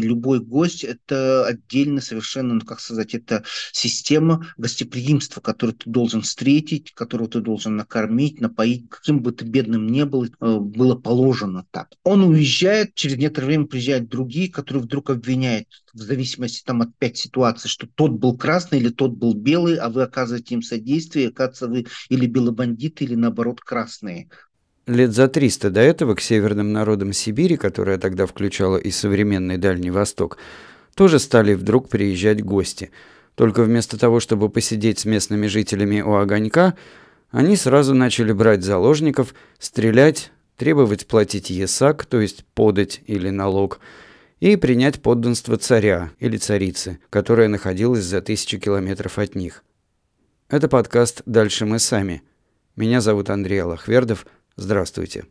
Любой гость – это отдельно совершенно, ну, как сказать, это система гостеприимства, которую ты должен встретить, которую ты должен накормить, напоить, каким бы ты бедным ни был, э, было положено так. Он уезжает, через некоторое время приезжают другие, которые вдруг обвиняют в зависимости там от пять ситуаций, что тот был красный или тот был белый, а вы оказываете им содействие, оказывается, вы или белобандиты, или наоборот красные. Лет за 300 до этого к северным народам Сибири, которая тогда включала и современный Дальний Восток, тоже стали вдруг приезжать гости. Только вместо того, чтобы посидеть с местными жителями у огонька, они сразу начали брать заложников, стрелять, требовать платить есак, то есть подать или налог, и принять подданство царя или царицы, которая находилась за тысячи километров от них. Это подкаст «Дальше мы сами». Меня зовут Андрей Аллахвердов – Здравствуйте.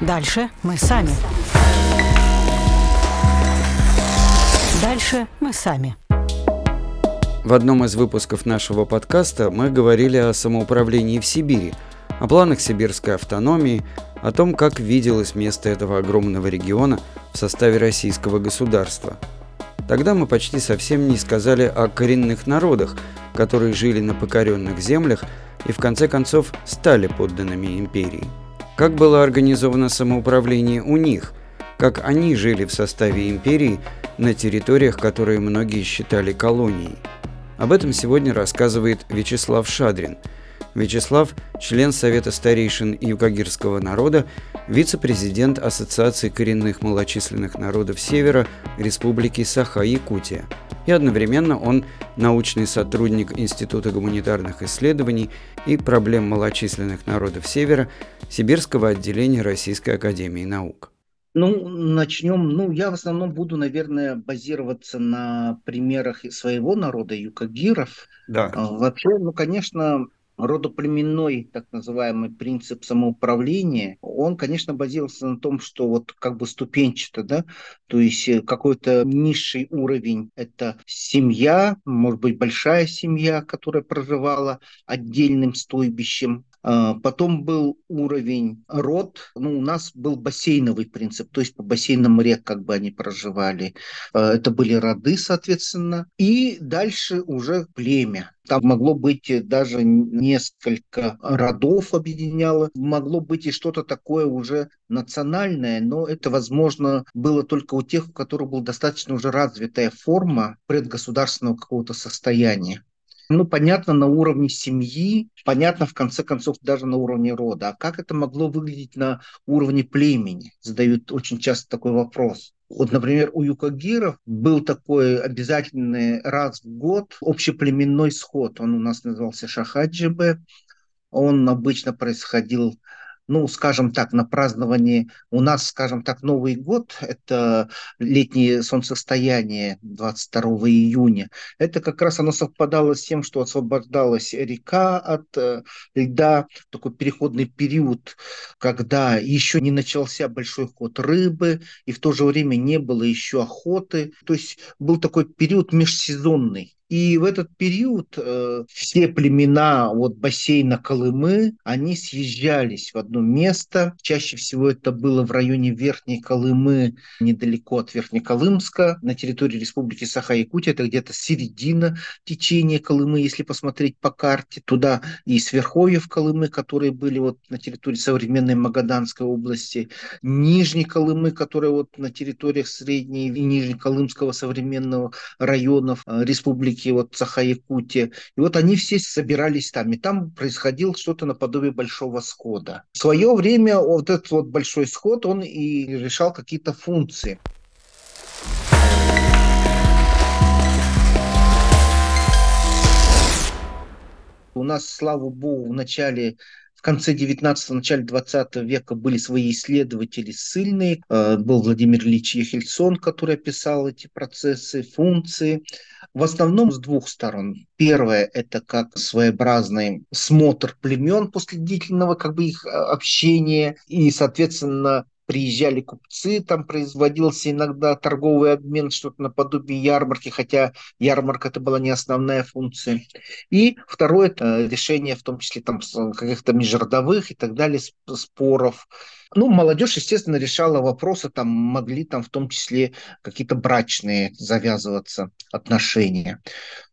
Дальше мы сами. Дальше мы сами. В одном из выпусков нашего подкаста мы говорили о самоуправлении в Сибири, о планах сибирской автономии, о том, как виделось место этого огромного региона в составе российского государства. Тогда мы почти совсем не сказали о коренных народах, которые жили на покоренных землях и в конце концов стали подданными империи. Как было организовано самоуправление у них, как они жили в составе империи на территориях, которые многие считали колонией. Об этом сегодня рассказывает Вячеслав Шадрин. Вячеслав – член Совета старейшин Юкагирского народа, вице-президент Ассоциации коренных малочисленных народов Севера Республики Саха-Якутия – и одновременно он научный сотрудник Института гуманитарных исследований и проблем малочисленных народов Севера Сибирского отделения Российской Академии Наук. Ну, начнем. Ну, я в основном буду, наверное, базироваться на примерах своего народа, юкагиров. Да. А, вообще, ну, конечно, родоплеменной, так называемый принцип самоуправления, он, конечно, базировался на том, что вот как бы ступенчато, да, то есть э, какой-то низший уровень – это семья, может быть, большая семья, которая проживала отдельным стойбищем, Потом был уровень род. Ну, у нас был бассейновый принцип, то есть по бассейнам рек как бы они проживали. А, это были роды, соответственно. И дальше уже племя. Там могло быть даже несколько родов объединяло, могло быть и что-то такое уже национальное, но это, возможно, было только у тех, у которых была достаточно уже развитая форма предгосударственного какого-то состояния. Ну, понятно, на уровне семьи, понятно, в конце концов, даже на уровне рода. А как это могло выглядеть на уровне племени? Задают очень часто такой вопрос. Вот, например, у юкагиров был такой обязательный раз в год общеплеменной сход. Он у нас назывался Шахаджибе. Он обычно происходил ну, скажем так, на праздновании у нас, скажем так, Новый год, это летнее солнцестояние 22 июня, это как раз оно совпадало с тем, что освобождалась река от э, льда, такой переходный период, когда еще не начался большой ход рыбы, и в то же время не было еще охоты. То есть был такой период межсезонный. И в этот период э, все племена вот бассейна Колымы, они съезжались в одно место. Чаще всего это было в районе Верхней Колымы, недалеко от Верхнеколымска, на территории Республики Саха-Якутия. Это где-то середина течения Колымы, если посмотреть по карте. Туда и с верховьев Колымы, которые были вот на территории современной Магаданской области, Нижней Колымы, которая вот на территориях Средней и Нижнеколымского современного районов э, Республики республики, вот Саха-Якутия. И вот они все собирались там, и там происходил что-то наподобие большого схода. В свое время вот этот вот большой сход, он и решал какие-то функции. У нас, слава богу, в начале в конце 19-го, начале 20 века были свои исследователи ссыльные. Э, был Владимир Ильич Ехельсон, который описал эти процессы, функции. В основном с двух сторон. Первое – это как своеобразный смотр племен после длительного как бы их э, общения и, соответственно, приезжали купцы, там производился иногда торговый обмен, что-то наподобие ярмарки, хотя ярмарка это была не основная функция. И второе это решение, в том числе там каких-то межродовых и так далее споров. Ну, молодежь, естественно, решала вопросы, там могли там в том числе какие-то брачные завязываться отношения.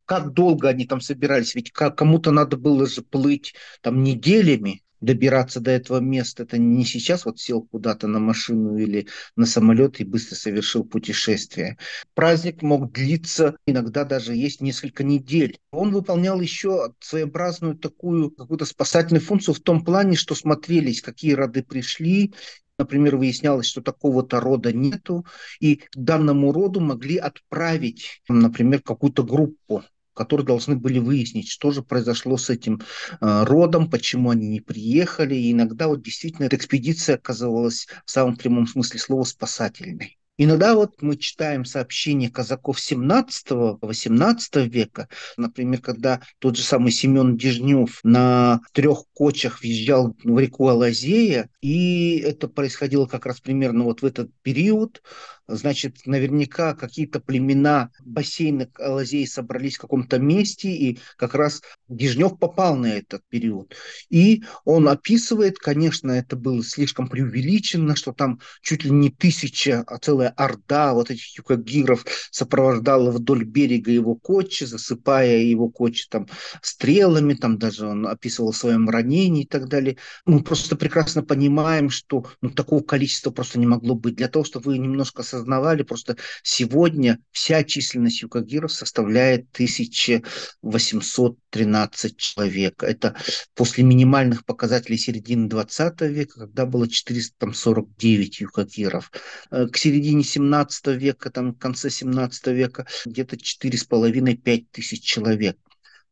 Как долго они там собирались? Ведь кому-то надо было же плыть там неделями, добираться до этого места. Это не сейчас вот сел куда-то на машину или на самолет и быстро совершил путешествие. Праздник мог длиться, иногда даже есть несколько недель. Он выполнял еще своеобразную такую какую-то спасательную функцию в том плане, что смотрелись, какие роды пришли, Например, выяснялось, что такого-то рода нету, и к данному роду могли отправить, например, какую-то группу которые должны были выяснить, что же произошло с этим э, родом, почему они не приехали. И иногда вот действительно эта экспедиция оказывалась в самом прямом смысле слова спасательной. Иногда вот мы читаем сообщения казаков 17-18 века, например, когда тот же самый Семен Дежнев на трех кочах въезжал в реку Алазея, и это происходило как раз примерно вот в этот период, значит, наверняка какие-то племена бассейна Алазеи собрались в каком-то месте, и как раз Дежнев попал на этот период. И он описывает, конечно, это было слишком преувеличено, что там чуть ли не тысяча, а целая орда вот этих юкагиров сопровождала вдоль берега его кочи, засыпая его кочи там стрелами, там даже он описывал о своем ранении и так далее. Мы просто прекрасно понимаем, что ну, такого количества просто не могло быть. Для того, чтобы вы немножко осознавали, просто сегодня вся численность юкагиров составляет 1813 человек. Это после минимальных показателей середины 20 века, когда было 449 юкагиров. Э, к середине 17 века, там, в конце 17 века где-то 4,5-5 тысяч человек.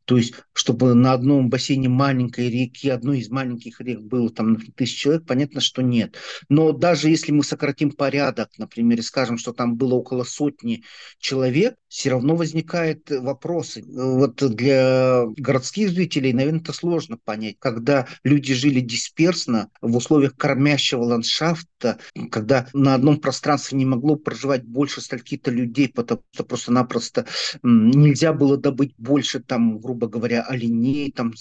То есть, чтобы на одном бассейне маленькой реки, одной из маленьких рек было там тысяч человек, понятно, что нет. Но даже если мы сократим порядок, например, и скажем, что там было около сотни человек, все равно возникают вопросы. Вот для городских жителей, наверное, это сложно понять. Когда люди жили дисперсно в условиях кормящего ландшафта, когда на одном пространстве не могло проживать больше стольки-то людей, потому что просто-напросто нельзя было добыть больше там, грубо грубо говоря, оленей, там,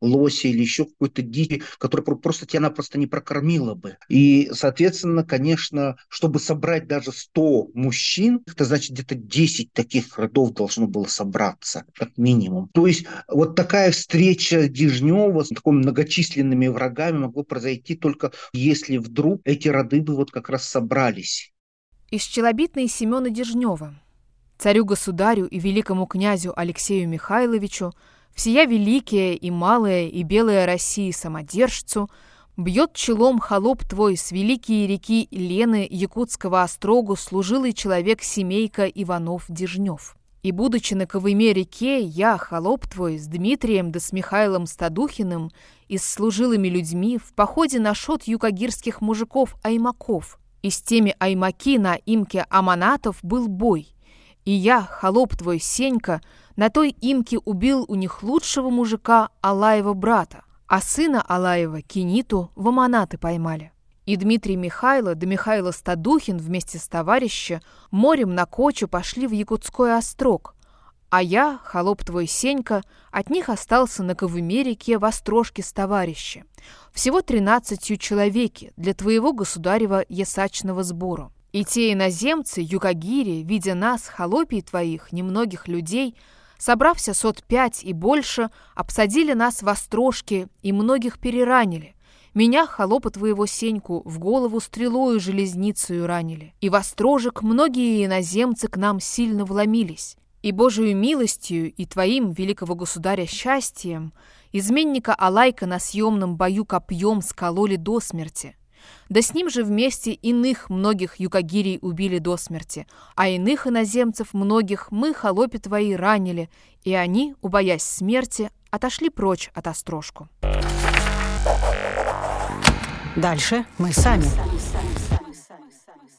лоси или еще какой-то дичи, которая просто тебя напросто не прокормила бы. И, соответственно, конечно, чтобы собрать даже 100 мужчин, это значит где-то 10 таких родов должно было собраться, как минимум. То есть вот такая встреча Дежнева с такими многочисленными врагами могло произойти только если вдруг эти роды бы вот как раз собрались. Из челобитной Семена Дежнева царю-государю и великому князю Алексею Михайловичу, всея великая и малая и белая России самодержцу, бьет челом холоп твой с великие реки Лены Якутского острогу служилый человек семейка Иванов-Дежнев. И, будучи на Ковыме реке, я, холоп твой, с Дмитрием да с Михаилом Стадухиным и с служилыми людьми в походе на шот юкагирских мужиков-аймаков. И с теми аймаки на имке Аманатов был бой — и я, холоп твой Сенька, на той имке убил у них лучшего мужика Алаева брата, а сына Алаева, Киниту, в Аманаты поймали. И Дмитрий Михайло да Михайло Стадухин вместе с товарища морем на Кочу пошли в Якутской острог, а я, холоп твой Сенька, от них остался на Ковыме в Острожке с товарища. Всего тринадцатью человеки для твоего государева ясачного сбора. И те иноземцы, юкагири, видя нас, холопий твоих, немногих людей, собрався сот пять и больше, обсадили нас в острожке и многих переранили. Меня, холопа твоего Сеньку, в голову стрелою железницею ранили. И в острожек многие иноземцы к нам сильно вломились. И Божию милостью, и твоим, великого государя, счастьем, изменника Алайка на съемном бою копьем скололи до смерти. Да с ним же вместе иных многих юкагирей убили до смерти, а иных иноземцев многих мы, холопи твои, ранили, и они, убоясь смерти, отошли прочь от острожку. Дальше мы сами.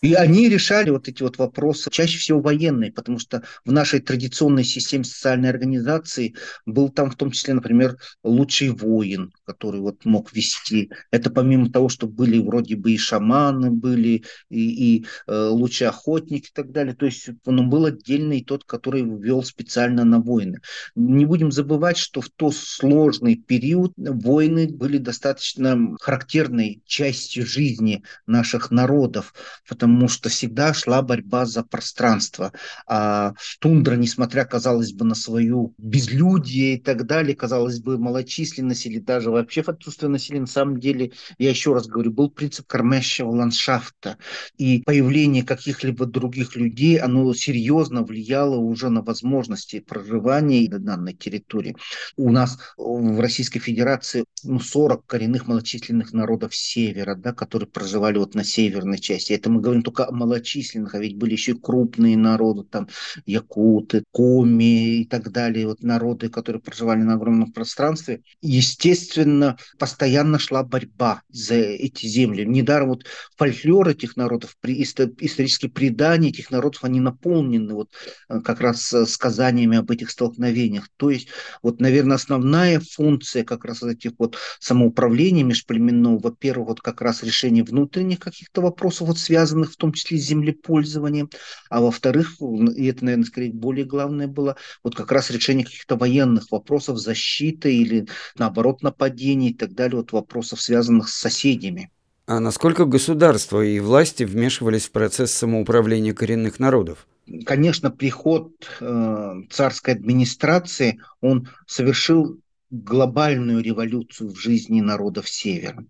И они решали вот эти вот вопросы, чаще всего военные, потому что в нашей традиционной системе социальной организации был там в том числе, например, лучший воин, который вот мог вести. Это помимо того, что были вроде бы и шаманы были, и, и э, лучший охотник и так далее. То есть он был отдельный тот, который вел специально на войны. Не будем забывать, что в тот сложный период войны были достаточно характерной частью жизни наших народов, потому что всегда шла борьба за пространство. А тундра, несмотря, казалось бы, на свою безлюдие и так далее, казалось бы, малочисленность или даже вообще отсутствие населения, на самом деле, я еще раз говорю, был принцип кормящего ландшафта. И появление каких-либо других людей, оно серьезно влияло уже на возможности проживания на данной территории. У нас в Российской Федерации ну, 40 коренных малочисленных народов севера, да, которые проживали вот на северной части. Это мы говорим только малочисленных, а ведь были еще крупные народы, там якуты, коми и так далее, вот народы, которые проживали на огромном пространстве. Естественно, постоянно шла борьба за эти земли. Недаром вот фольклор этих народов, исторические предания этих народов, они наполнены вот э, как раз э, сказаниями об этих столкновениях. То есть вот, наверное, основная функция как раз этих вот самоуправления межплеменного, во-первых, вот как раз решение внутренних каких-то вопросов, вот связанных в том числе землепользованием, а во-вторых, и это, наверное, скорее более главное было, вот как раз решение каких-то военных вопросов защиты или, наоборот, нападений и так далее, вот вопросов, связанных с соседями. А насколько государство и власти вмешивались в процесс самоуправления коренных народов? Конечно, приход э, царской администрации, он совершил глобальную революцию в жизни народов Севера.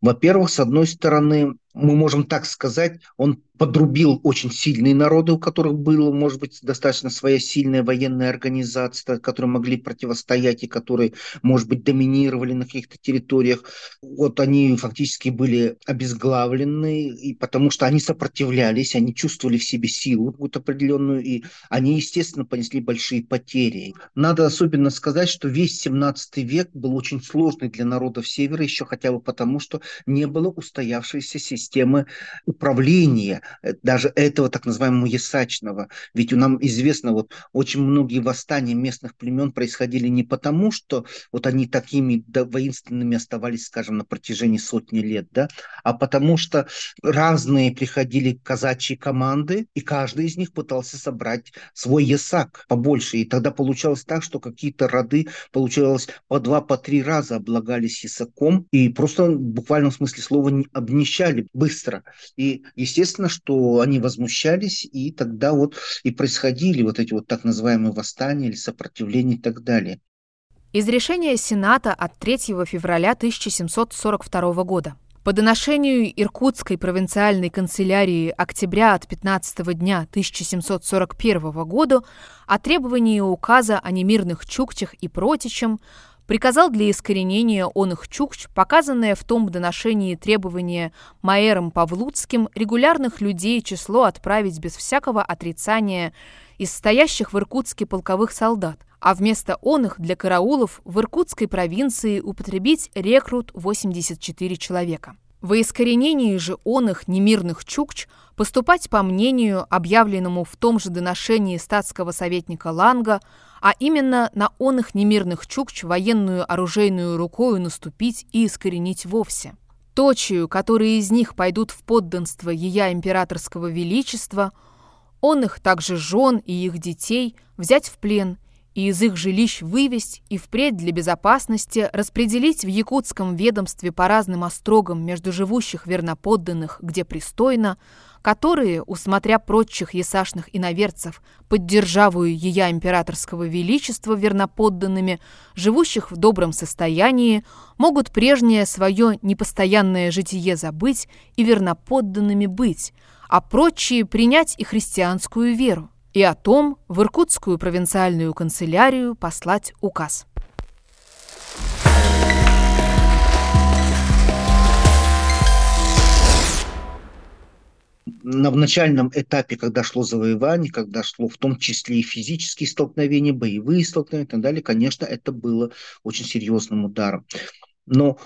Во-первых, с одной стороны, мы можем так сказать, он подрубил очень сильные народы, у которых было, может быть, достаточно своя сильная военная организация, которые могли противостоять и которые, может быть, доминировали на каких-то территориях. Вот они фактически были обезглавлены, и потому что они сопротивлялись, они чувствовали в себе силу какую-то определенную, и они, естественно, понесли большие потери. Надо особенно сказать, что весь 17 век был очень сложный для народов Севера, еще хотя бы потому, что не было устоявшейся системы управления даже этого так называемого ясачного. Ведь нам известно, вот очень многие восстания местных племен происходили не потому, что вот они такими воинственными оставались, скажем, на протяжении сотни лет, да, а потому что разные приходили казачьи команды, и каждый из них пытался собрать свой ясак побольше. И тогда получалось так, что какие-то роды, получалось, по два, по три раза облагались ясаком, и просто в буквальном смысле слова обнищали быстро. И, естественно, что они возмущались, и тогда вот и происходили вот эти вот так называемые восстания или сопротивления и так далее. Из решения Сената от 3 февраля 1742 года. По доношению Иркутской провинциальной канцелярии октября от 15 дня 1741 года о требовании указа о немирных чукчах и протичам приказал для искоренения он их чукч, показанное в том доношении требование Маэром Павлуцким регулярных людей число отправить без всякого отрицания из стоящих в Иркутске полковых солдат, а вместо он их для караулов в Иркутской провинции употребить рекрут 84 человека. Во искоренении же он их немирных чукч поступать по мнению, объявленному в том же доношении статского советника Ланга, а именно на он их немирных чукч военную оружейную рукою наступить и искоренить вовсе. Точию, которые из них пойдут в подданство Ея императорского величества, он их также жен и их детей взять в плен и из их жилищ вывести и впредь для безопасности распределить в якутском ведомстве по разным острогам между живущих верноподданных, где пристойно, которые, усмотря прочих ясашных иноверцев, поддержавую ея императорского величества верноподданными, живущих в добром состоянии, могут прежнее свое непостоянное житие забыть и верноподданными быть, а прочие принять и христианскую веру, и о том в Иркутскую провинциальную канцелярию послать указ. На в начальном этапе, когда шло завоевание, когда шло в том числе и физические столкновения, боевые столкновения и так далее, конечно, это было очень серьезным ударом. Но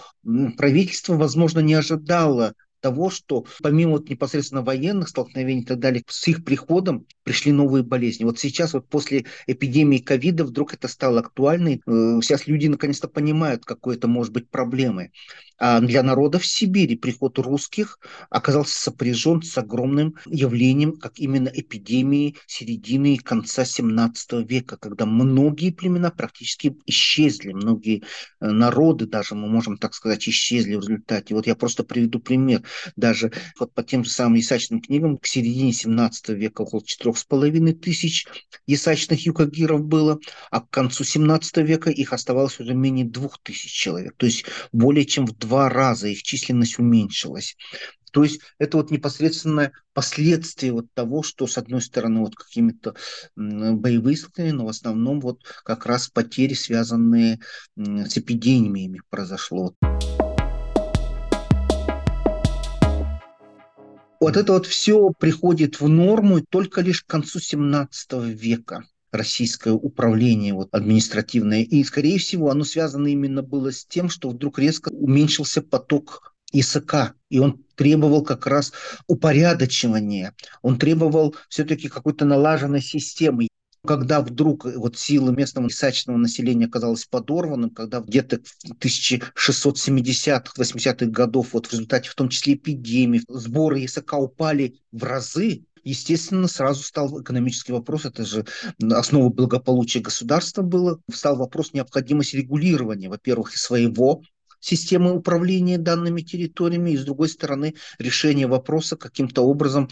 правительство, возможно, не ожидало того, что помимо вот непосредственно военных столкновений и так далее, с их приходом пришли новые болезни. Вот сейчас вот после эпидемии ковида вдруг это стало актуально. Э, сейчас люди наконец-то понимают, какой это может быть проблемой. А для народов Сибири приход русских оказался сопряжен с огромным явлением, как именно эпидемии середины и конца 17 века, когда многие племена практически исчезли, многие э, народы даже, мы можем так сказать, исчезли в результате. Вот я просто приведу пример. Даже вот по тем же самым ясачным книгам к середине 17 века около четырех с половиной тысяч ясачных юкагиров было, а к концу 17 века их оставалось уже менее двух тысяч человек. То есть более чем в два раза их численность уменьшилась. То есть это вот непосредственное последствие вот того, что с одной стороны вот какими-то боевые столкновения, но в основном вот как раз потери, связанные с эпидемиями произошло. Вот это вот все приходит в норму только лишь к концу 17 века. Российское управление вот, административное. И, скорее всего, оно связано именно было с тем, что вдруг резко уменьшился поток ИСК, и он требовал как раз упорядочивания, он требовал все-таки какой-то налаженной системы когда вдруг вот сила местного исачного населения оказалась подорванным, когда где-то в 1670-80-х х годов вот в результате в том числе эпидемии сборы языка упали в разы, естественно, сразу стал экономический вопрос, это же основа благополучия государства было, стал вопрос необходимости регулирования, во-первых, своего системы управления данными территориями, и, с другой стороны, решение вопроса каким-то образом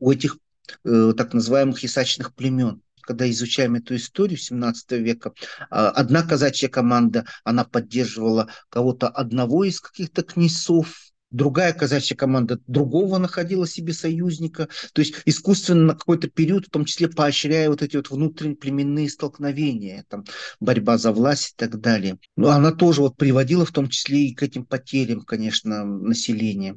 у этих э, так называемых ясачных племен когда изучаем эту историю 17 века, а, одна казачья команда, она поддерживала кого-то одного из каких-то князцов, другая казачья команда другого находила себе союзника. То есть искусственно на какой-то период, в том числе поощряя вот эти вот внутренние племенные столкновения, там, борьба за власть и так далее. Но она тоже вот приводила в том числе и к этим потерям, конечно, населения.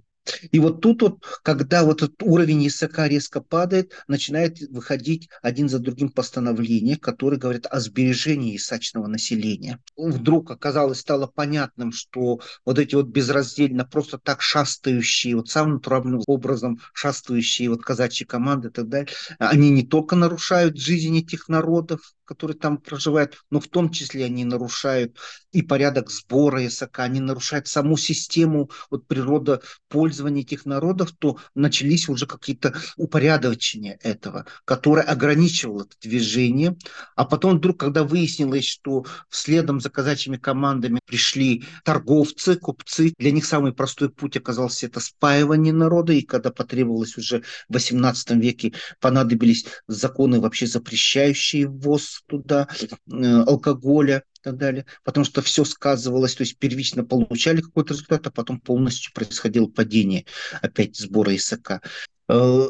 И вот тут вот, когда вот этот уровень языка резко падает, начинает выходить один за другим постановления, которые говорят о сбережении исачного населения. Вдруг оказалось, стало понятным, что вот эти вот безраздельно просто так шастающие, вот самым натуральным образом шастающие вот казачьи команды и так далее, они не только нарушают жизнь этих народов, которые там проживают, но в том числе они нарушают и порядок сбора языка, они нарушают саму систему вот, природопользования этих народов, то начались уже какие-то упорядочения этого, которое ограничивало это движение. А потом вдруг, когда выяснилось, что следом за казачьими командами пришли торговцы, купцы, для них самый простой путь оказался это спаивание народа, и когда потребовалось уже в XVIII веке, понадобились законы вообще запрещающие ввоз туда э, алкоголя и так далее, потому что все сказывалось, то есть первично получали какой-то результат, а потом полностью происходило падение опять сбора ИСК. Э,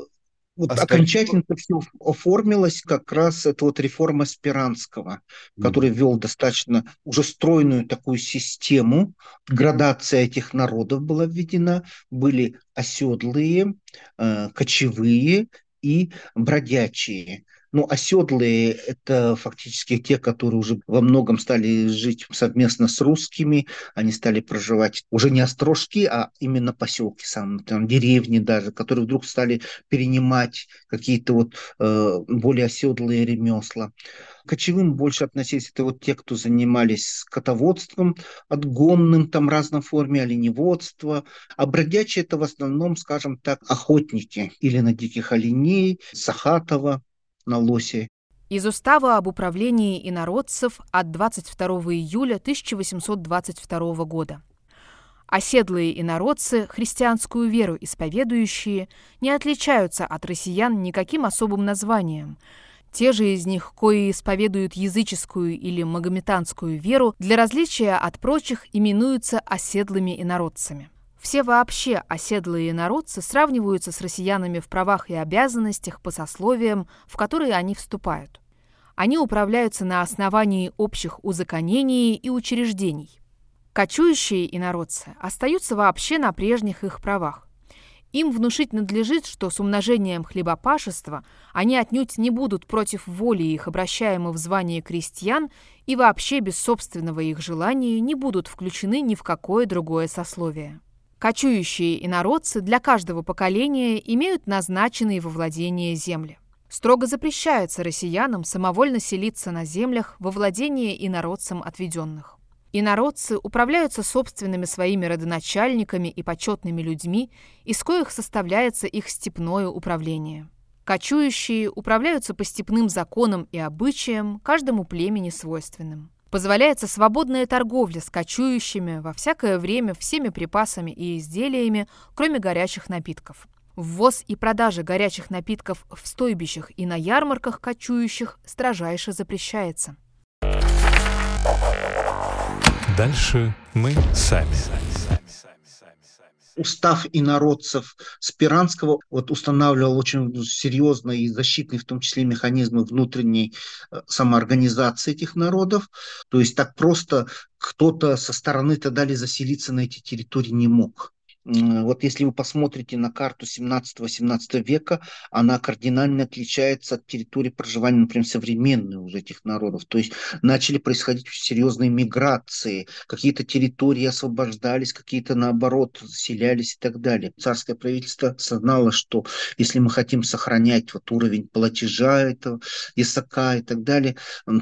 вот а окончательно это все оформилось как раз это вот реформа Спиранского, который ввел достаточно уже стройную такую систему. Градация этих народов была введена. Были оседлые, э, кочевые и бродячие. Ну, оседлые – это фактически те, которые уже во многом стали жить совместно с русскими. Они стали проживать уже не острожки, а именно поселки, сам, там, деревни даже, которые вдруг стали перенимать какие-то вот э, более оседлые ремесла. Кочевым больше относились это вот те, кто занимались скотоводством, отгонным там разной форме, оленеводство. А бродячие это в основном, скажем так, охотники или на диких оленей, Сахатова, на лосе. Из устава об управлении инородцев от 22 июля 1822 года. Оседлые инородцы, христианскую веру исповедующие, не отличаются от россиян никаким особым названием. Те же из них, кои исповедуют языческую или магометанскую веру, для различия от прочих именуются оседлыми инородцами. Все вообще оседлые народцы сравниваются с россиянами в правах и обязанностях по сословиям, в которые они вступают. Они управляются на основании общих узаконений и учреждений. Кочующие инородцы остаются вообще на прежних их правах. Им внушить надлежит, что с умножением хлебопашества они отнюдь не будут против воли их обращаемых в звание крестьян и вообще без собственного их желания не будут включены ни в какое другое сословие. Кочующие инородцы для каждого поколения имеют назначенные во владение земли. Строго запрещается россиянам самовольно селиться на землях во владение инородцам отведенных. Инородцы управляются собственными своими родоначальниками и почетными людьми, из коих составляется их степное управление. Кочующие управляются по степным законам и обычаям, каждому племени свойственным. Позволяется свободная торговля с кочующими во всякое время всеми припасами и изделиями, кроме горячих напитков. Ввоз и продажа горячих напитков в стойбищах и на ярмарках кочующих строжайше запрещается. Дальше мы сами. Устав инородцев Спиранского вот устанавливал очень серьезные и защитные, в том числе, механизмы внутренней э, самоорганизации этих народов. То есть так просто кто-то со стороны тогда ли заселиться на эти территории не мог. Вот если вы посмотрите на карту 17-18 века, она кардинально отличается от территории проживания, например, современных уже этих народов. То есть начали происходить серьезные миграции, какие-то территории освобождались, какие-то наоборот заселялись и так далее. Царское правительство осознало, что если мы хотим сохранять вот уровень платежа этого языка и так далее,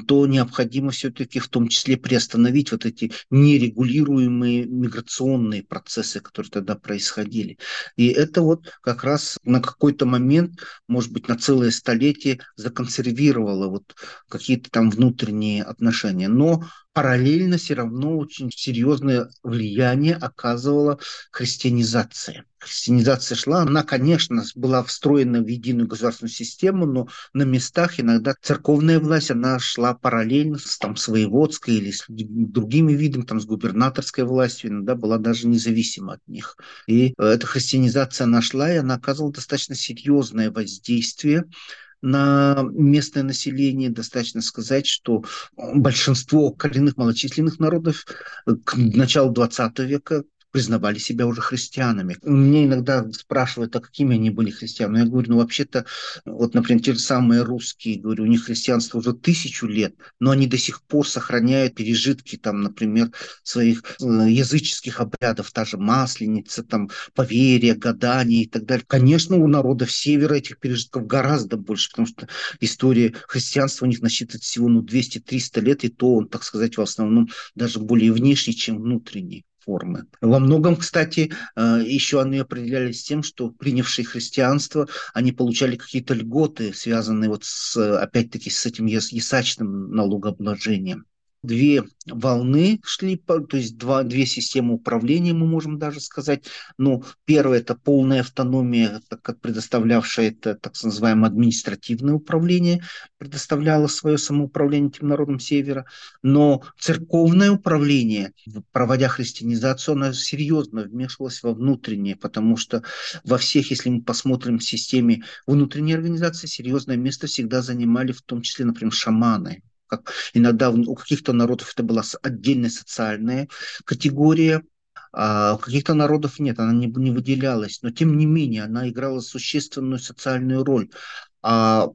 то необходимо все-таки в том числе приостановить вот эти нерегулируемые миграционные процессы, которые тогда тогда происходили. И это вот как раз на какой-то момент, может быть, на целое столетие законсервировало вот какие-то там внутренние отношения. Но параллельно все равно очень серьезное влияние оказывала христианизация. Христианизация шла, она, конечно, была встроена в единую государственную систему, но на местах иногда церковная власть, она шла параллельно с, там, с воеводской или с другими видами, там, с губернаторской властью, иногда была даже независима от них. И э, эта христианизация нашла, и она оказывала достаточно серьезное воздействие на местное население. Достаточно сказать, что большинство коренных малочисленных народов к началу 20 века признавали себя уже христианами. Мне иногда спрашивают, а какими они были христианами. Я говорю, ну вообще-то, вот, например, те же самые русские, говорю, у них христианство уже тысячу лет, но они до сих пор сохраняют пережитки, там, например, своих э, языческих обрядов, та же масленица, там, поверья, гадания и так далее. Конечно, у народов севера этих пережитков гораздо больше, потому что история христианства у них насчитывает всего ну, 200-300 лет, и то он, так сказать, в основном даже более внешний, чем внутренний формы. Во многом, кстати, э, еще они определялись тем, что принявшие христианство, они получали какие-то льготы, связанные вот с, опять-таки, с этим ясачным налогообложением две волны шли, то есть два, две системы управления, мы можем даже сказать. Ну, первое – это полная автономия, так как предоставлявшая это так называемое административное управление, предоставляло свое самоуправление тем народам Севера. Но церковное управление, проводя христианизацию, оно серьезно вмешивалось во внутреннее, потому что во всех, если мы посмотрим в системе внутренней организации, серьезное место всегда занимали в том числе, например, шаманы как иногда у каких-то народов это была отдельная социальная категория, а у каких-то народов нет, она не, не выделялась, но тем не менее она играла существенную социальную роль. А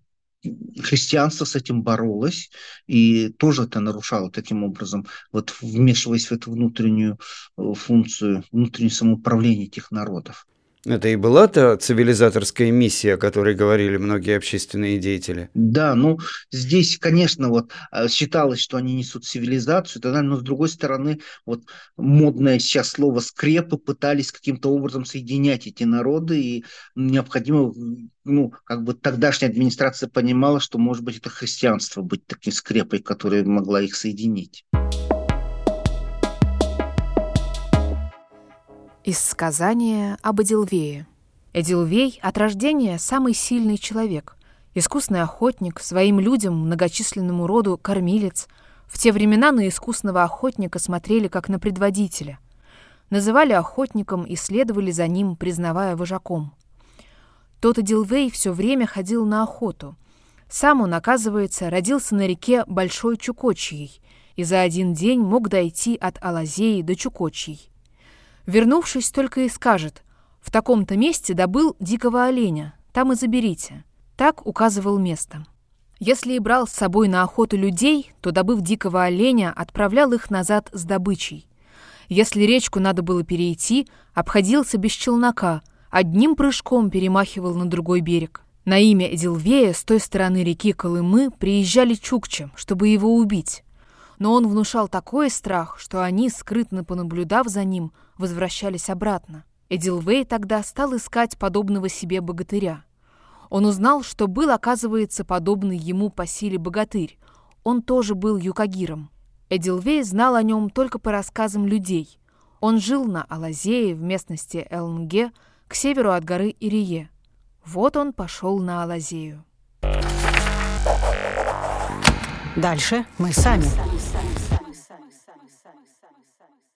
христианство с этим боролось и тоже это нарушало таким образом, вот вмешиваясь в эту внутреннюю э, функцию, внутреннее самоуправление этих народов. Это и была та цивилизаторская миссия, о которой говорили многие общественные деятели. Да, ну здесь, конечно, вот э, считалось, что они несут цивилизацию, тогда, но с другой стороны, вот модное сейчас слово скрепы пытались каким-то образом соединять эти народы, и необходимо, ну, как бы тогдашняя администрация понимала, что, может быть, это христианство быть таким скрепой, которая могла их соединить. Из сказания об Эдилвее. Эдилвей от рождения самый сильный человек, искусный охотник, своим людям, многочисленному роду кормилец. В те времена на искусного охотника смотрели как на предводителя. Называли охотником и следовали за ним, признавая вожаком. Тот Эдилвей все время ходил на охоту. Сам он, оказывается, родился на реке Большой Чукочьей и за один день мог дойти от Алазеи до Чукочьей. Вернувшись, только и скажет, в таком-то месте добыл дикого оленя, там и заберите. Так указывал место. Если и брал с собой на охоту людей, то, добыв дикого оленя, отправлял их назад с добычей. Если речку надо было перейти, обходился без челнока, одним прыжком перемахивал на другой берег. На имя Эдилвея с той стороны реки Колымы приезжали чукчи, чтобы его убить. Но он внушал такой страх, что они, скрытно понаблюдав за ним, возвращались обратно. Эдилвей тогда стал искать подобного себе богатыря. Он узнал, что был, оказывается, подобный ему по силе богатырь. Он тоже был юкагиром. Эдилвей знал о нем только по рассказам людей. Он жил на Алазее в местности Элнге, к северу от горы Ирие. Вот он пошел на Алазею. Дальше мы сами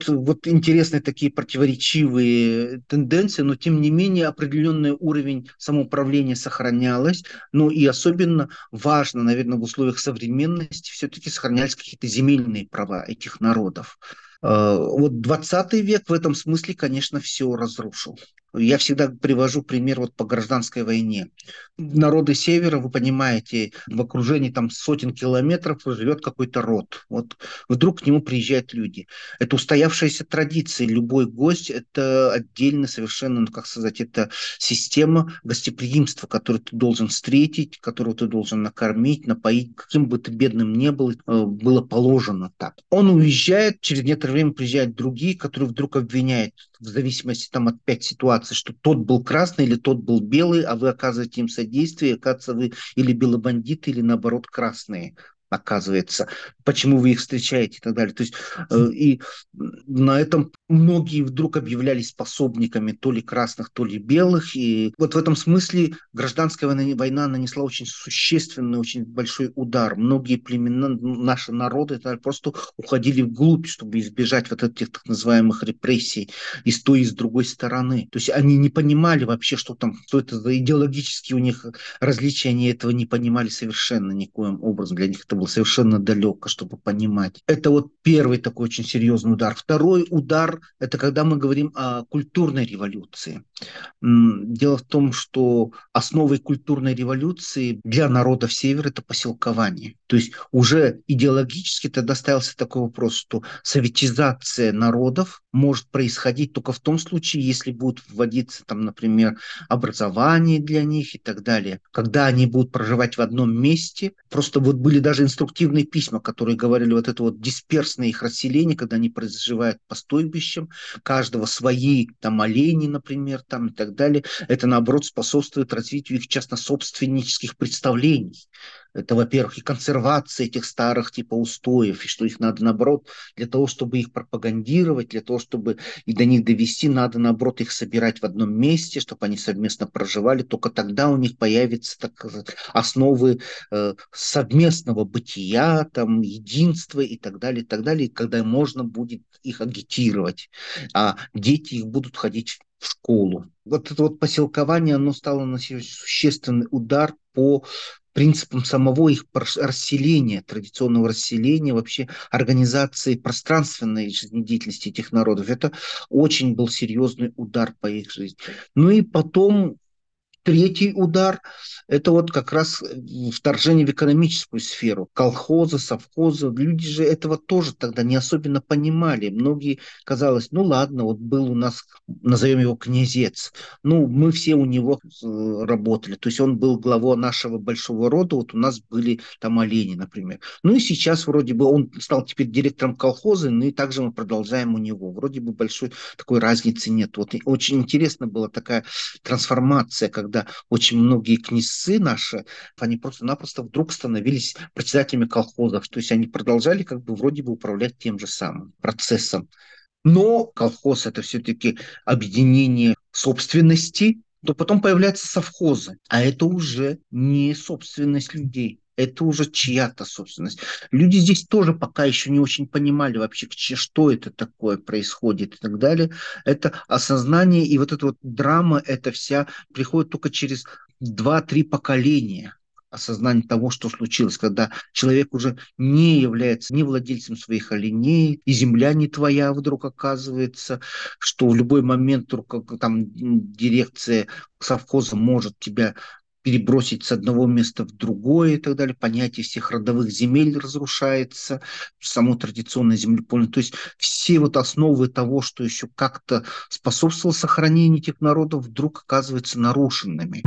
вот интересные такие противоречивые тенденции, но тем не менее определенный уровень самоуправления сохранялось. Ну и особенно важно, наверное, в условиях современности все-таки сохранялись какие-то земельные права этих народов. Э, вот 20 век в этом смысле, конечно, все разрушил. Я всегда привожу пример вот по гражданской войне. Народы севера, вы понимаете, в окружении там сотен километров живет какой-то род. Вот вдруг к нему приезжают люди. Это устоявшаяся традиция. Любой гость – это отдельно совершенно, ну как сказать, это система гостеприимства, которую ты должен встретить, которую ты должен накормить, напоить. Каким бы ты бедным ни был, э, было положено так. Он уезжает, через некоторое время приезжают другие, которые вдруг обвиняют в зависимости там от пять ситуаций ситуации, что тот был красный или тот был белый, а вы оказываете им содействие, оказывается, вы или белобандиты, или наоборот красные оказывается, почему вы их встречаете и так далее. То есть э, и на этом многие вдруг объявлялись способниками то ли красных, то ли белых. И вот в этом смысле гражданская война, война нанесла очень существенный, очень большой удар. Многие племена, наши народы просто уходили вглубь, чтобы избежать вот этих так называемых репрессий и с той, и с другой стороны. То есть они не понимали вообще, что там, что это за идеологические у них различия, они этого не понимали совершенно никоим образом. Для них это было совершенно далеко, чтобы понимать. Это вот первый такой очень серьезный удар. Второй удар – это когда мы говорим о культурной революции. Дело в том, что основой культурной революции для народов Севера – это поселкование. То есть уже идеологически тогда ставился такой вопрос, что советизация народов может происходить только в том случае, если будет вводиться, там, например, образование для них и так далее. Когда они будут проживать в одном месте, просто вот были даже инструктивные письма, которые говорили вот это вот дисперсное их расселение, когда они проживают по стойбищам, каждого свои там олени, например, там и так далее. Это, наоборот, способствует развитию их частно-собственнических представлений. Это, во-первых, и консервация этих старых типа устоев, и что их надо, наоборот, для того, чтобы их пропагандировать, для того, чтобы и до них довести, надо, наоборот, их собирать в одном месте, чтобы они совместно проживали. Только тогда у них появятся так основы э, совместного бытия, там, единства и так далее, и так далее, когда можно будет их агитировать, а дети их будут ходить в школу. Вот это вот поселкование, оно стало носить существенный удар по принципам самого их расселения, традиционного расселения, вообще организации пространственной жизнедеятельности этих народов. Это очень был серьезный удар по их жизни. Ну и потом Третий удар – это вот как раз э, вторжение в экономическую сферу. Колхозы, совхозы. Люди же этого тоже тогда не особенно понимали. Многие казалось, ну ладно, вот был у нас, назовем его князец. Ну, мы все у него э, работали. То есть он был главой нашего большого рода. Вот у нас были там олени, например. Ну и сейчас вроде бы он стал теперь директором колхоза, ну и также мы продолжаем у него. Вроде бы большой такой разницы нет. Вот очень интересно была такая трансформация, когда когда очень многие князцы наши, они просто-напросто вдруг становились председателями колхозов, то есть они продолжали как бы вроде бы управлять тем же самым процессом. Но колхоз это все-таки объединение собственности, то потом появляются совхозы, а это уже не собственность людей это уже чья-то собственность. Люди здесь тоже пока еще не очень понимали вообще, что это такое происходит и так далее. Это осознание и вот эта вот драма, это вся приходит только через два-три поколения осознание того, что случилось, когда человек уже не является ни владельцем своих оленей, и земля не твоя вдруг оказывается, что в любой момент вдруг там дирекция совхоза может тебя перебросить с одного места в другое и так далее. Понятие всех родовых земель разрушается, само традиционное землепольное. То есть все вот основы того, что еще как-то способствовало сохранению этих народов, вдруг оказываются нарушенными.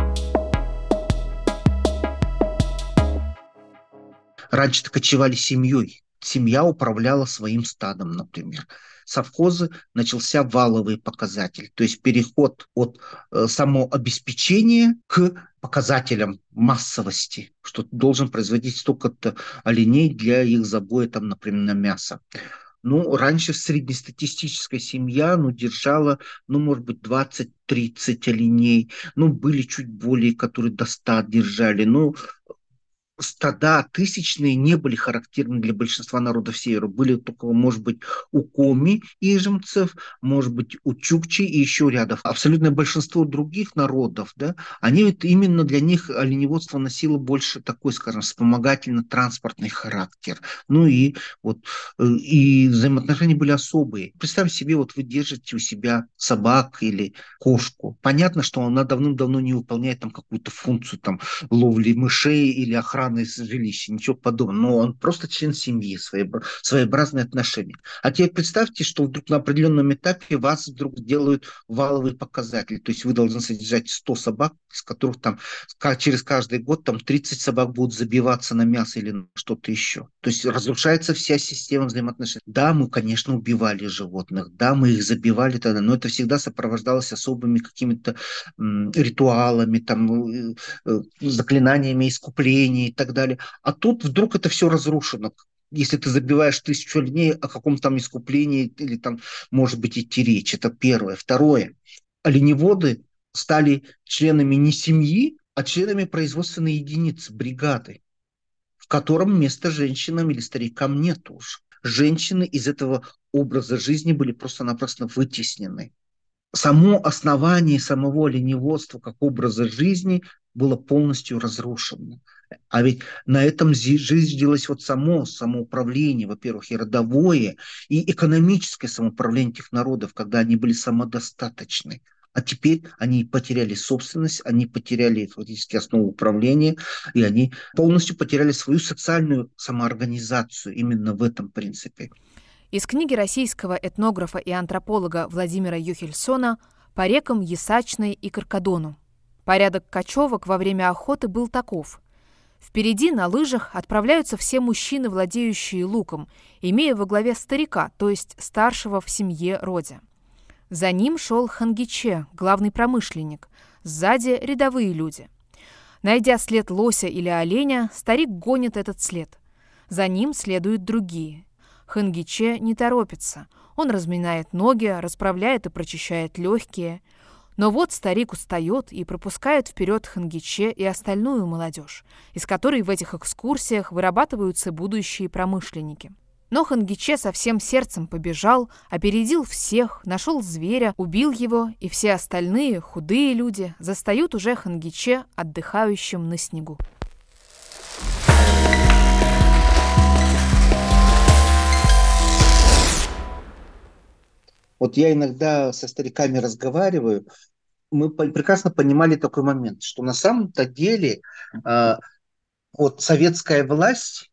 Раньше-то кочевали семьей. Семья управляла своим стадом, например совхозы начался валовый показатель, то есть переход от э, самообеспечения к показателям массовости, что должен производить столько-то оленей для их забоя, там, например, на мясо. Ну, раньше среднестатистическая семья, ну, держала, ну, может быть, 20-30 оленей. Ну, были чуть более, которые до 100 держали. Ну, стада тысячные не были характерны для большинства народов Севера. Были только, может быть, у коми и ижемцев, может быть, у чукчи и еще рядов. Абсолютное большинство других народов, да, они вот именно для них оленеводство носило больше такой, скажем, вспомогательно-транспортный характер. Ну и вот э, и взаимоотношения были особые. Представь себе, вот вы держите у себя собак или кошку. Понятно, что она давным-давно не выполняет там какую-то функцию там ловли мышей или охраны охраны жилища, ничего подобного. Но он просто член семьи, своеобразные отношения. А теперь представьте, что вдруг на определенном этапе вас вдруг делают валовый показатель. То есть вы должны содержать 100 собак, из которых там через каждый год там 30 собак будут забиваться на мясо или на что-то еще. То есть разрушается вся система взаимоотношений. Да, мы, конечно, убивали животных, да, мы их забивали тогда, но это всегда сопровождалось особыми какими-то ритуалами, там, э, э, заклинаниями искуплений и так далее. А тут вдруг это все разрушено. Если ты забиваешь тысячу оленей, о каком там искуплении или там может быть идти речь. Это первое. Второе. Оленеводы стали членами не семьи, а членами производственной единицы, бригады, в котором места женщинам или старикам нет уж. Женщины из этого образа жизни были просто-напросто вытеснены. Само основание самого оленеводства как образа жизни было полностью разрушено. А ведь на этом делась вот само самоуправление, во-первых, и родовое, и экономическое самоуправление этих народов, когда они были самодостаточны. А теперь они потеряли собственность, они потеряли фактически основу управления, и они полностью потеряли свою социальную самоорганизацию именно в этом принципе. Из книги российского этнографа и антрополога Владимира Юхельсона «По рекам Ясачной и Каркадону». Порядок кочевок во время охоты был таков. Впереди на лыжах отправляются все мужчины, владеющие луком, имея во главе старика, то есть старшего в семье Родя. За ним шел Хангиче, главный промышленник, сзади рядовые люди. Найдя след лося или оленя, старик гонит этот след. За ним следуют другие. Хангиче не торопится. Он разминает ноги, расправляет и прочищает легкие – но вот старик устает и пропускает вперед Хангиче и остальную молодежь, из которой в этих экскурсиях вырабатываются будущие промышленники. Но Хангиче со всем сердцем побежал, опередил всех, нашел зверя, убил его, и все остальные, худые люди, застают уже Хангиче отдыхающим на снегу. Вот я иногда со стариками разговариваю, мы прекрасно понимали такой момент, что на самом-то деле э, вот советская власть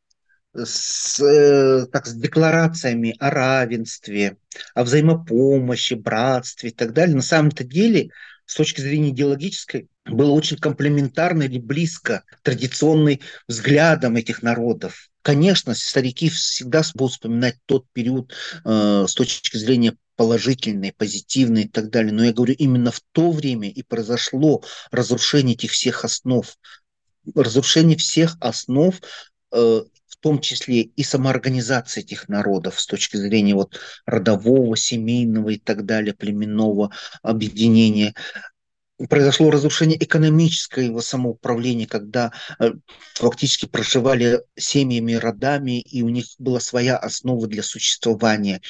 с, э, так, с декларациями о равенстве, о взаимопомощи, братстве и так далее, на самом-то деле с точки зрения идеологической было очень комплементарно или близко традиционным взглядам этих народов. Конечно, старики всегда будут вспоминать тот период э, с точки зрения положительные, позитивные и так далее. Но я говорю, именно в то время и произошло разрушение этих всех основ. Разрушение всех основ, э, том числе и самоорганизации этих народов с точки зрения вот родового, семейного и так далее, племенного объединения произошло разрушение экономического самоуправления, когда э, фактически проживали семьями, родами, и у них была своя основа для существования.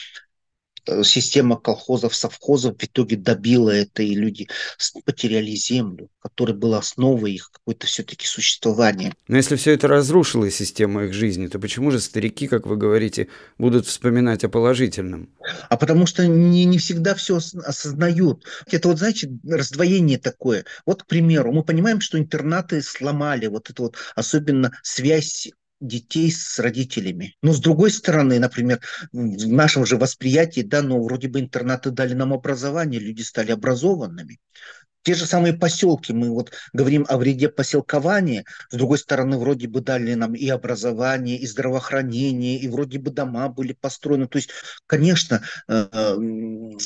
Э, система колхозов, совхозов в итоге добила это, и люди потеряли землю, которая была основой их какое-то все-таки существования. Но если все это разрушило систему их жизни, то почему же старики, как вы говорите, будут вспоминать о положительном? А потому что не, не всегда все осознают. Это вот, знаете, раздвоение такое. Вот, к примеру, мы понимаем, что интернаты сломали вот эту вот особенно связь детей с родителями. Но с другой стороны, например, в нашем же восприятии, да, ну, вроде бы интернаты дали нам образование, люди стали образованными. Те же самые поселки, мы вот говорим о вреде поселкования, с другой стороны, вроде бы дали нам и образование, и здравоохранение, и вроде бы дома были построены. То есть, конечно, э, э,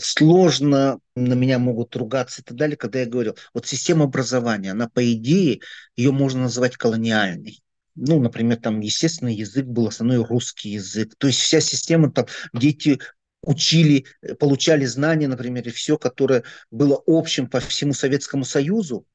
сложно, на меня могут ругаться и так далее, когда я говорю, вот система образования, она по идее, ее можно назвать колониальной ну, например, там естественный язык был основной русский язык. То есть вся система там дети учили, э, получали знания, например, и все, которое было общим по всему Советскому Союзу,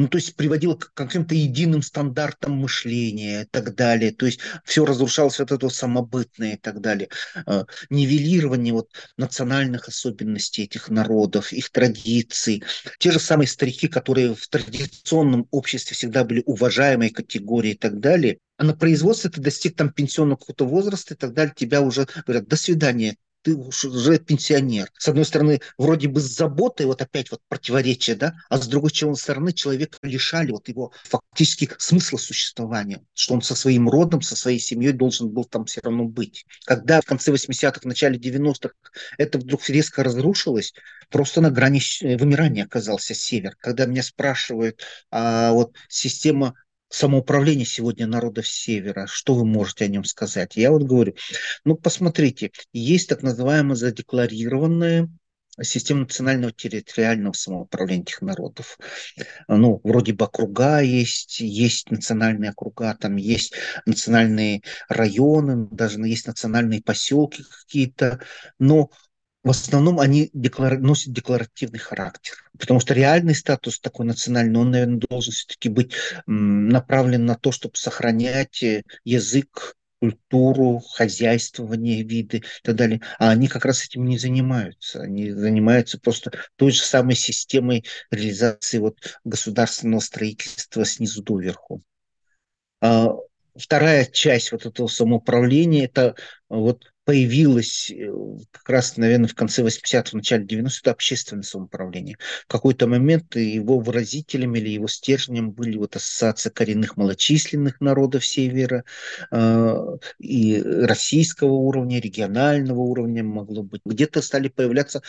ну, то есть приводило к каким-то единым стандартам мышления и так далее. То есть все разрушалось от этого самобытное и так далее. А, нивелирование вот национальных особенностей этих народов, их традиций. Те же самые старики, которые в традиционном обществе всегда были уважаемой категорией и так далее, а на производстве ты достиг там пенсионного какого-то возраста и так далее, тебя уже говорят, до свидания, ты уже пенсионер. С одной стороны, вроде бы с заботой, вот опять вот противоречие, да, а с другой стороны, человека лишали вот его фактически смысла существования, что он со своим родом, со своей семьей должен был там все равно быть. Когда в конце 80-х, в начале 90-х это вдруг резко разрушилось, просто на грани вымирания оказался север. Когда меня спрашивают, а вот система самоуправление сегодня народов Севера. Что вы можете о нем сказать? Я вот говорю, ну, посмотрите, есть так называемая задекларированная система национального территориального самоуправления этих народов. Ну, вроде бы округа есть, есть национальные округа, там есть национальные районы, даже есть национальные поселки какие-то, но в основном они деклар... носят декларативный характер. Потому что реальный статус такой национальный, он, наверное, должен все-таки быть направлен на то, чтобы сохранять э, язык, культуру, хозяйствование, виды и так далее. А они как раз этим не занимаются. Они занимаются просто той же самой системой реализации вот государственного строительства снизу доверху. А вторая часть вот этого самоуправления – это вот появилось э, как раз, наверное, в конце 80-х, в начале 90-х общественное самоуправление. В какой-то момент его выразителем или его стержнем были вот ассоциация коренных малочисленных народов Севера э, и российского уровня, регионального уровня могло быть. Где-то стали появляться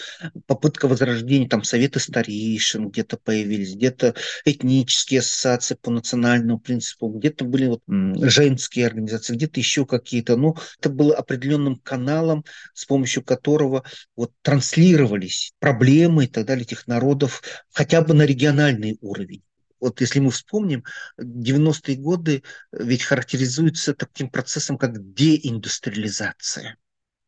попытка возрождения, там советы старейшин где-то появились, где-то этнические ассоциации по национальному принципу, где-то были вот женские организации, где-то еще какие-то. Ну, это было определенным каналом, с помощью которого вот транслировались проблемы и так далее этих народов хотя бы на региональный уровень. Вот если мы вспомним, 90-е годы ведь характеризуются таким процессом, как деиндустриализация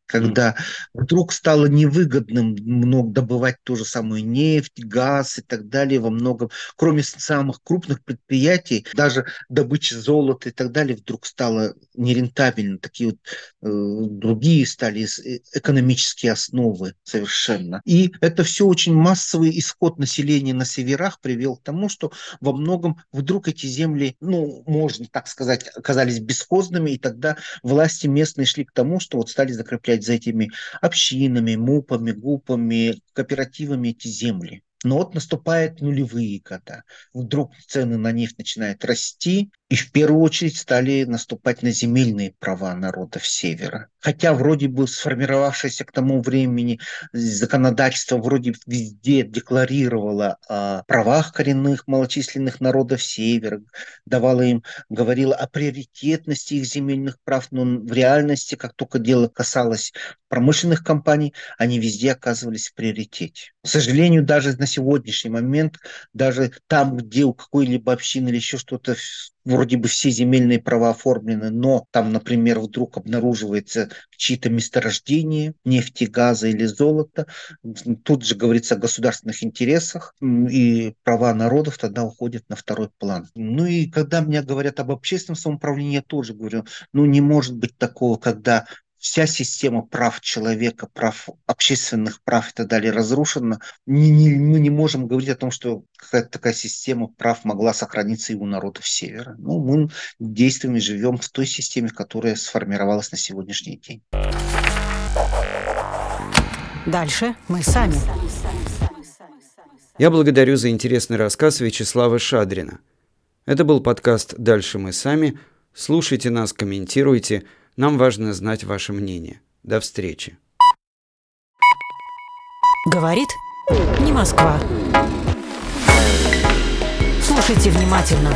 когда вдруг стало невыгодным много добывать ту же самую нефть, газ и так далее во многом, кроме самых крупных предприятий, даже добыча золота и так далее вдруг стало нерентабельно. Такие вот э, другие стали э, экономические основы совершенно. И это все очень массовый исход населения на северах привел к тому, что во многом вдруг эти земли, ну, можно так сказать, оказались бесхозными, и тогда власти местные шли к тому, что вот стали закреплять за этими общинами, МУПами, ГУПами, кооперативами эти земли. Но вот наступают нулевые года. Вдруг цены на нефть начинают расти, и в первую очередь стали наступать на земельные права народов Севера. Хотя вроде бы сформировавшееся к тому времени законодательство вроде везде декларировало о правах коренных малочисленных народов Севера, давало им, говорило о приоритетности их земельных прав, но в реальности, как только дело касалось промышленных компаний, они везде оказывались в приоритете. К сожалению, даже на сегодняшний момент, даже там, где у какой-либо общины или еще что-то вроде бы все земельные права оформлены, но там, например, вдруг обнаруживается чьи-то месторождения нефти, газа или золота, тут же говорится о государственных интересах, и права народов тогда уходят на второй план. Ну и когда мне говорят об общественном самоуправлении, я тоже говорю, ну не может быть такого, когда вся система прав человека, прав общественных прав и так далее разрушена, не, не, мы не можем говорить о том, что какая-то такая система прав могла сохраниться и у народов Севера. Ну, мы действуем и живем в той системе, которая сформировалась на сегодняшний день. Дальше мы сами. Я благодарю за интересный рассказ Вячеслава Шадрина. Это был подкаст «Дальше мы сами». Слушайте нас, комментируйте. Нам важно знать ваше мнение. До встречи. Говорит не Москва. Слушайте внимательно.